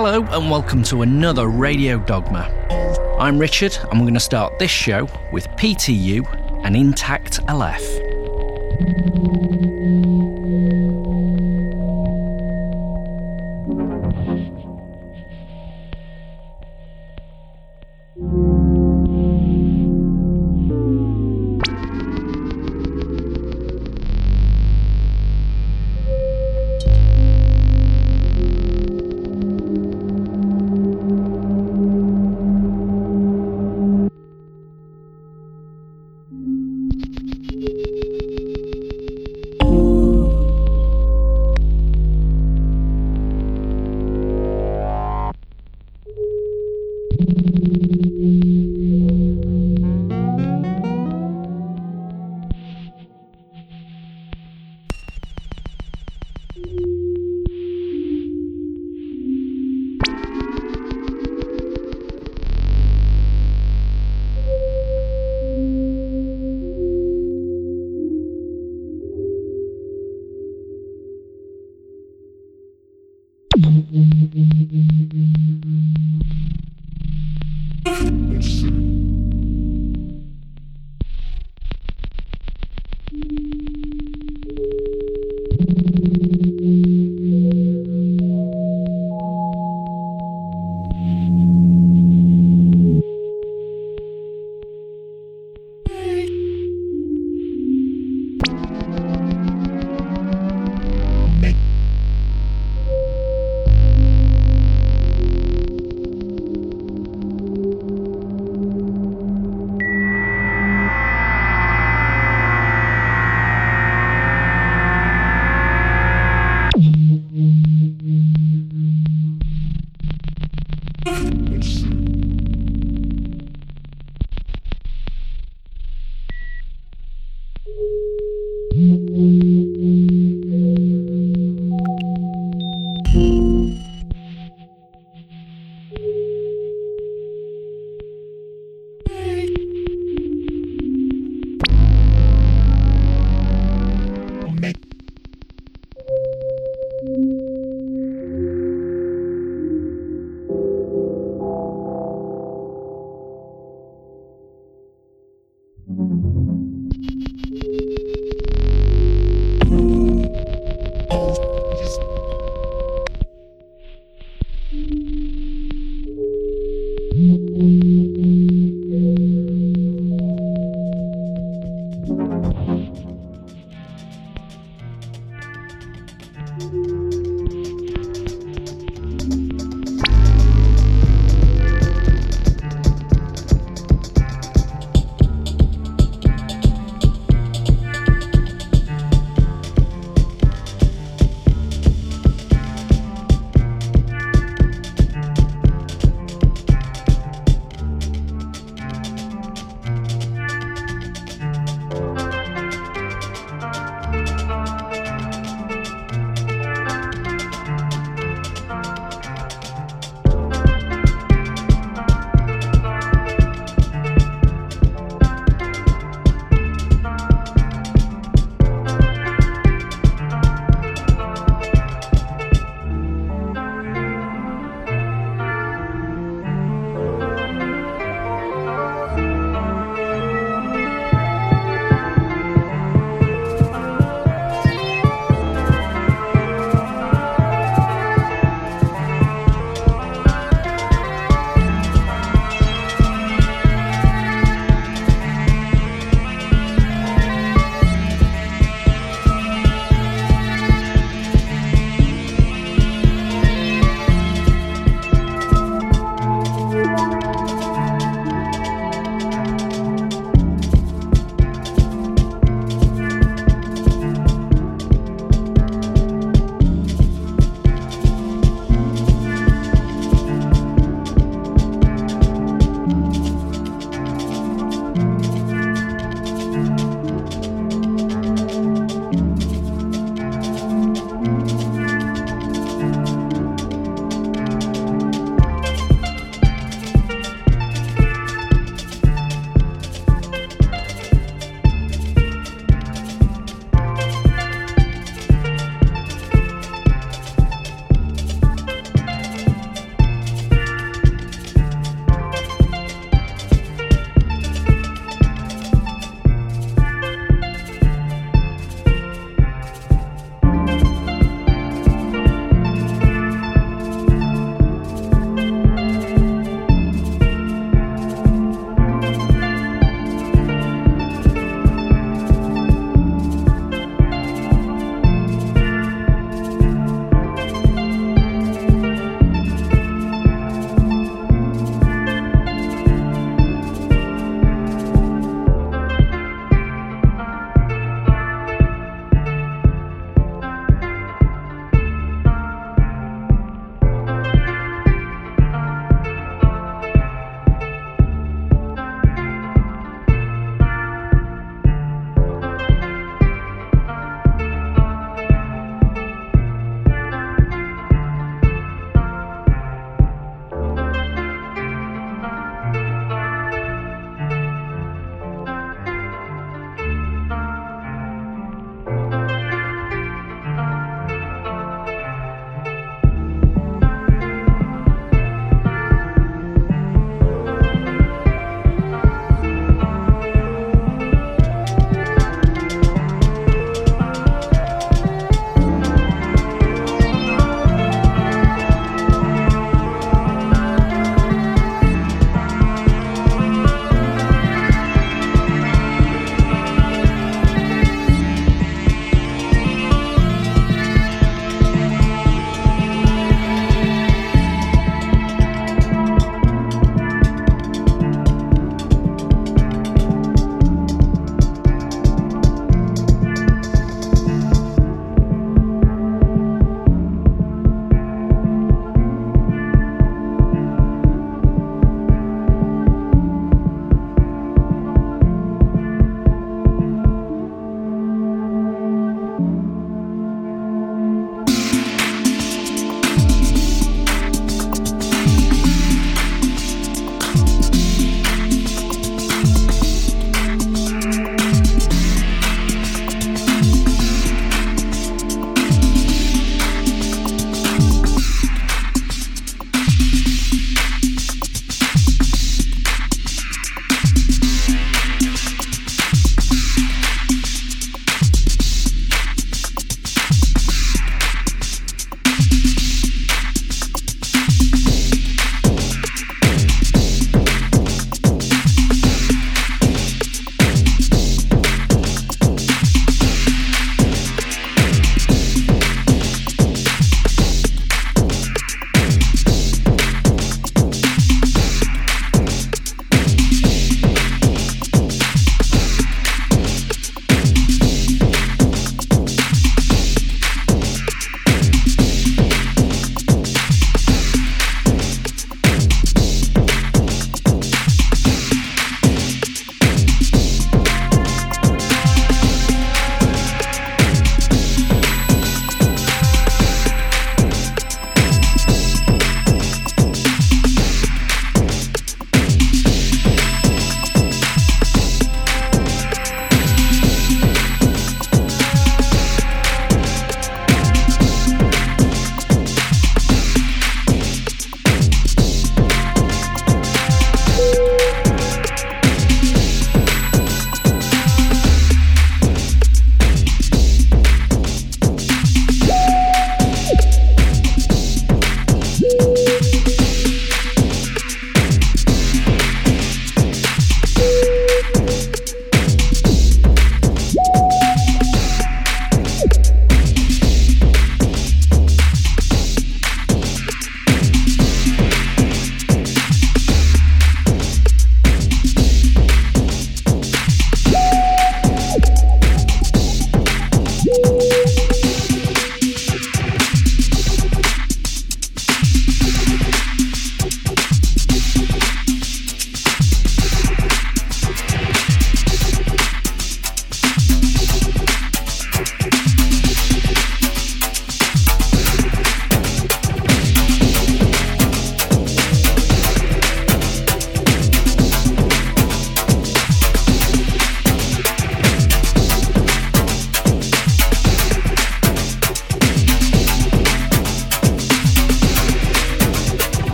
Hello, and welcome to another Radio Dogma. I'm Richard, and we're going to start this show with PTU and Intact Aleph.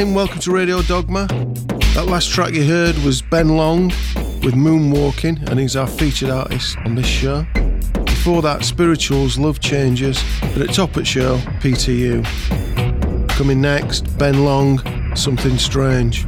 I'm Welcome to Radio Dogma. That last track you heard was Ben Long with Moonwalking, and he's our featured artist on this show. Before that, Spirituals, Love Changes, but at top at show, PTU. Coming next, Ben Long, Something Strange.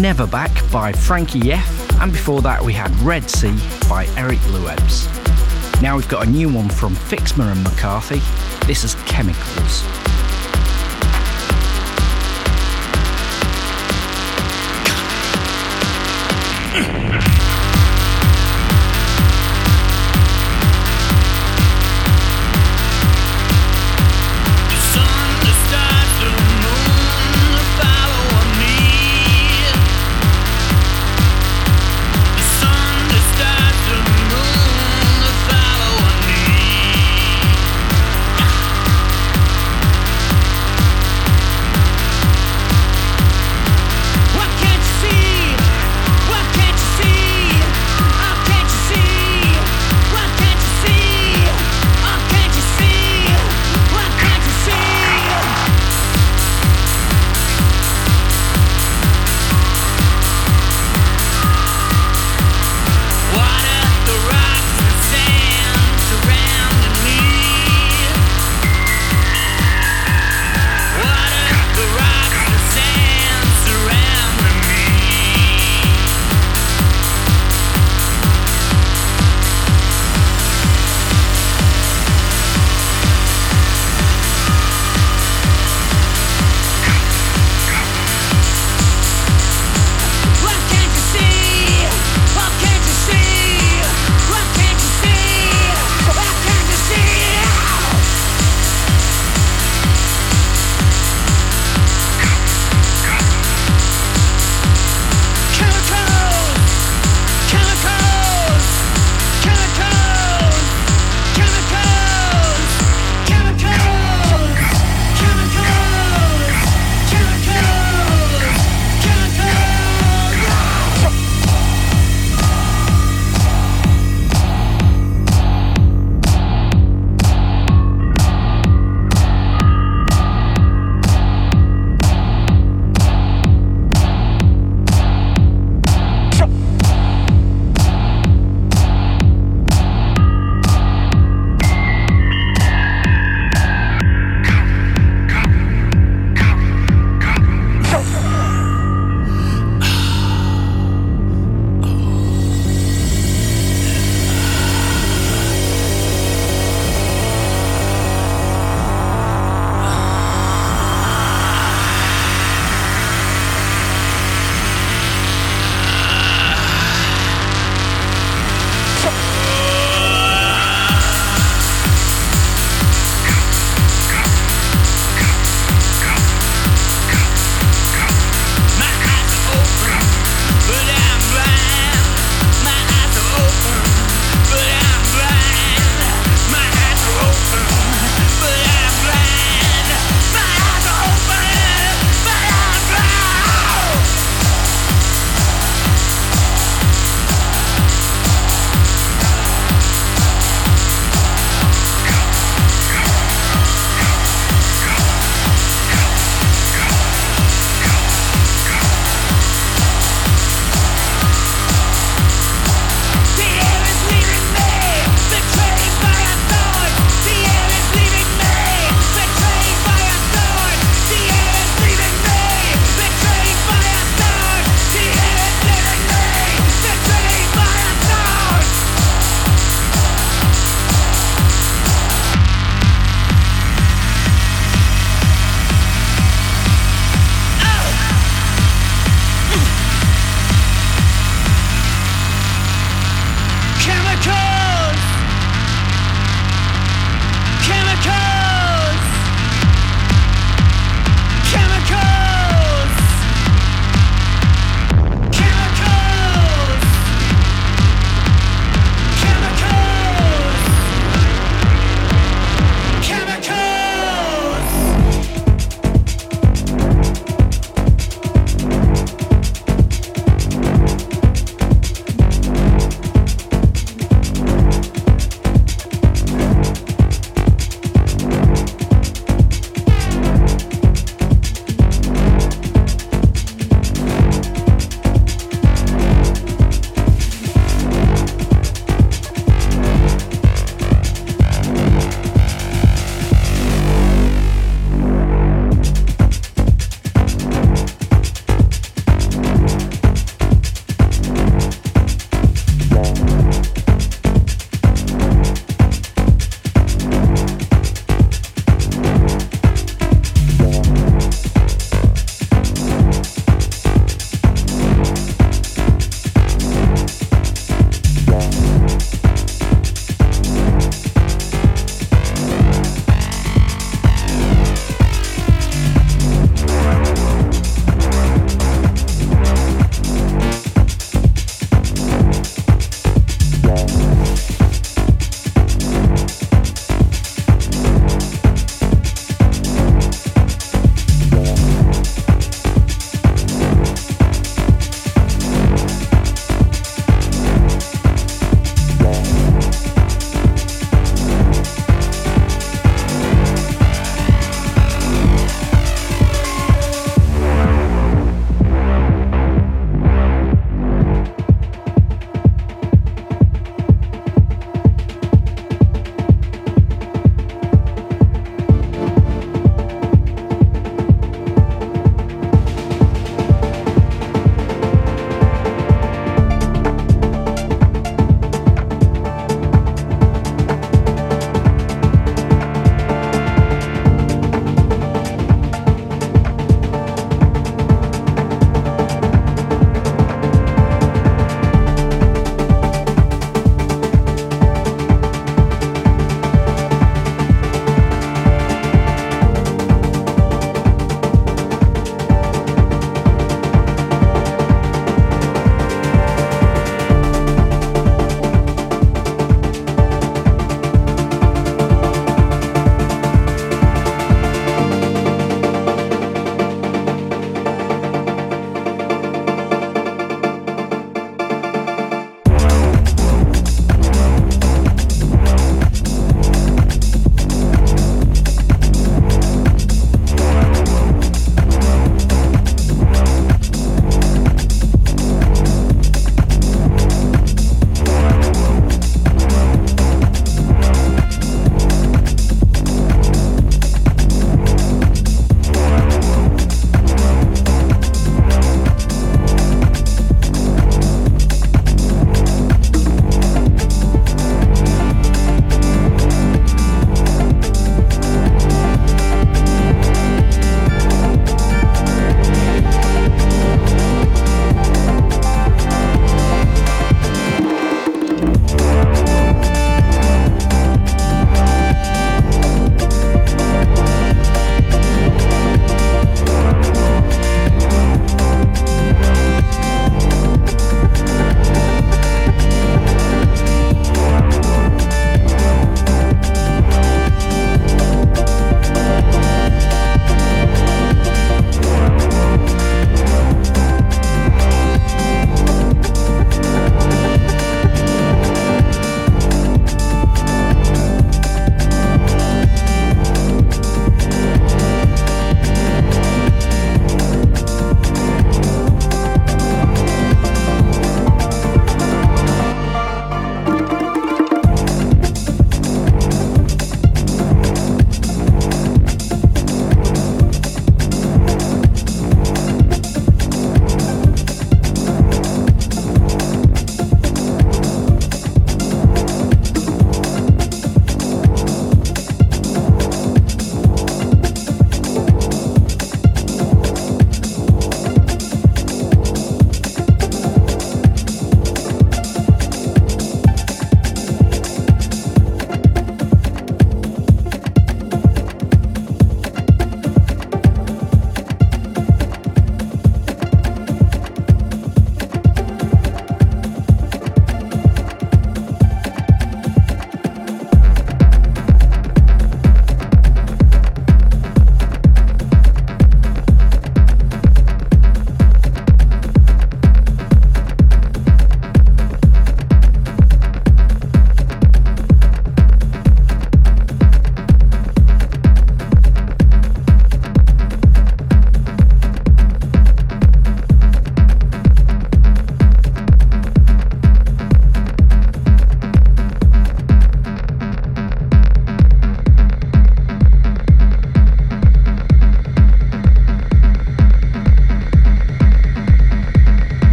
Never Back by Frankie F, and before that we had Red Sea by Eric Luebs. Now we've got a new one from Fixmer and McCarthy. This is Chemicals.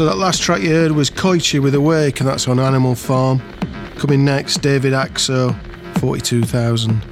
So that last track you heard was Koichi with Awake, and that's on Animal Farm. Coming next, David Axo, 42,000.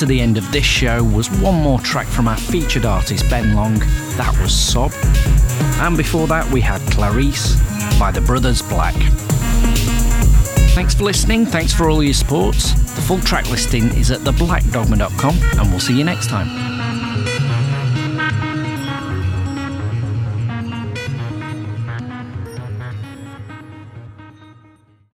To the end of this show was one more track from our featured artist Ben Long. That was Sob. And before that, we had Clarice by the Brothers Black. Thanks for listening. Thanks for all your support. The full track listing is at theblackdogma.com, and we'll see you next time.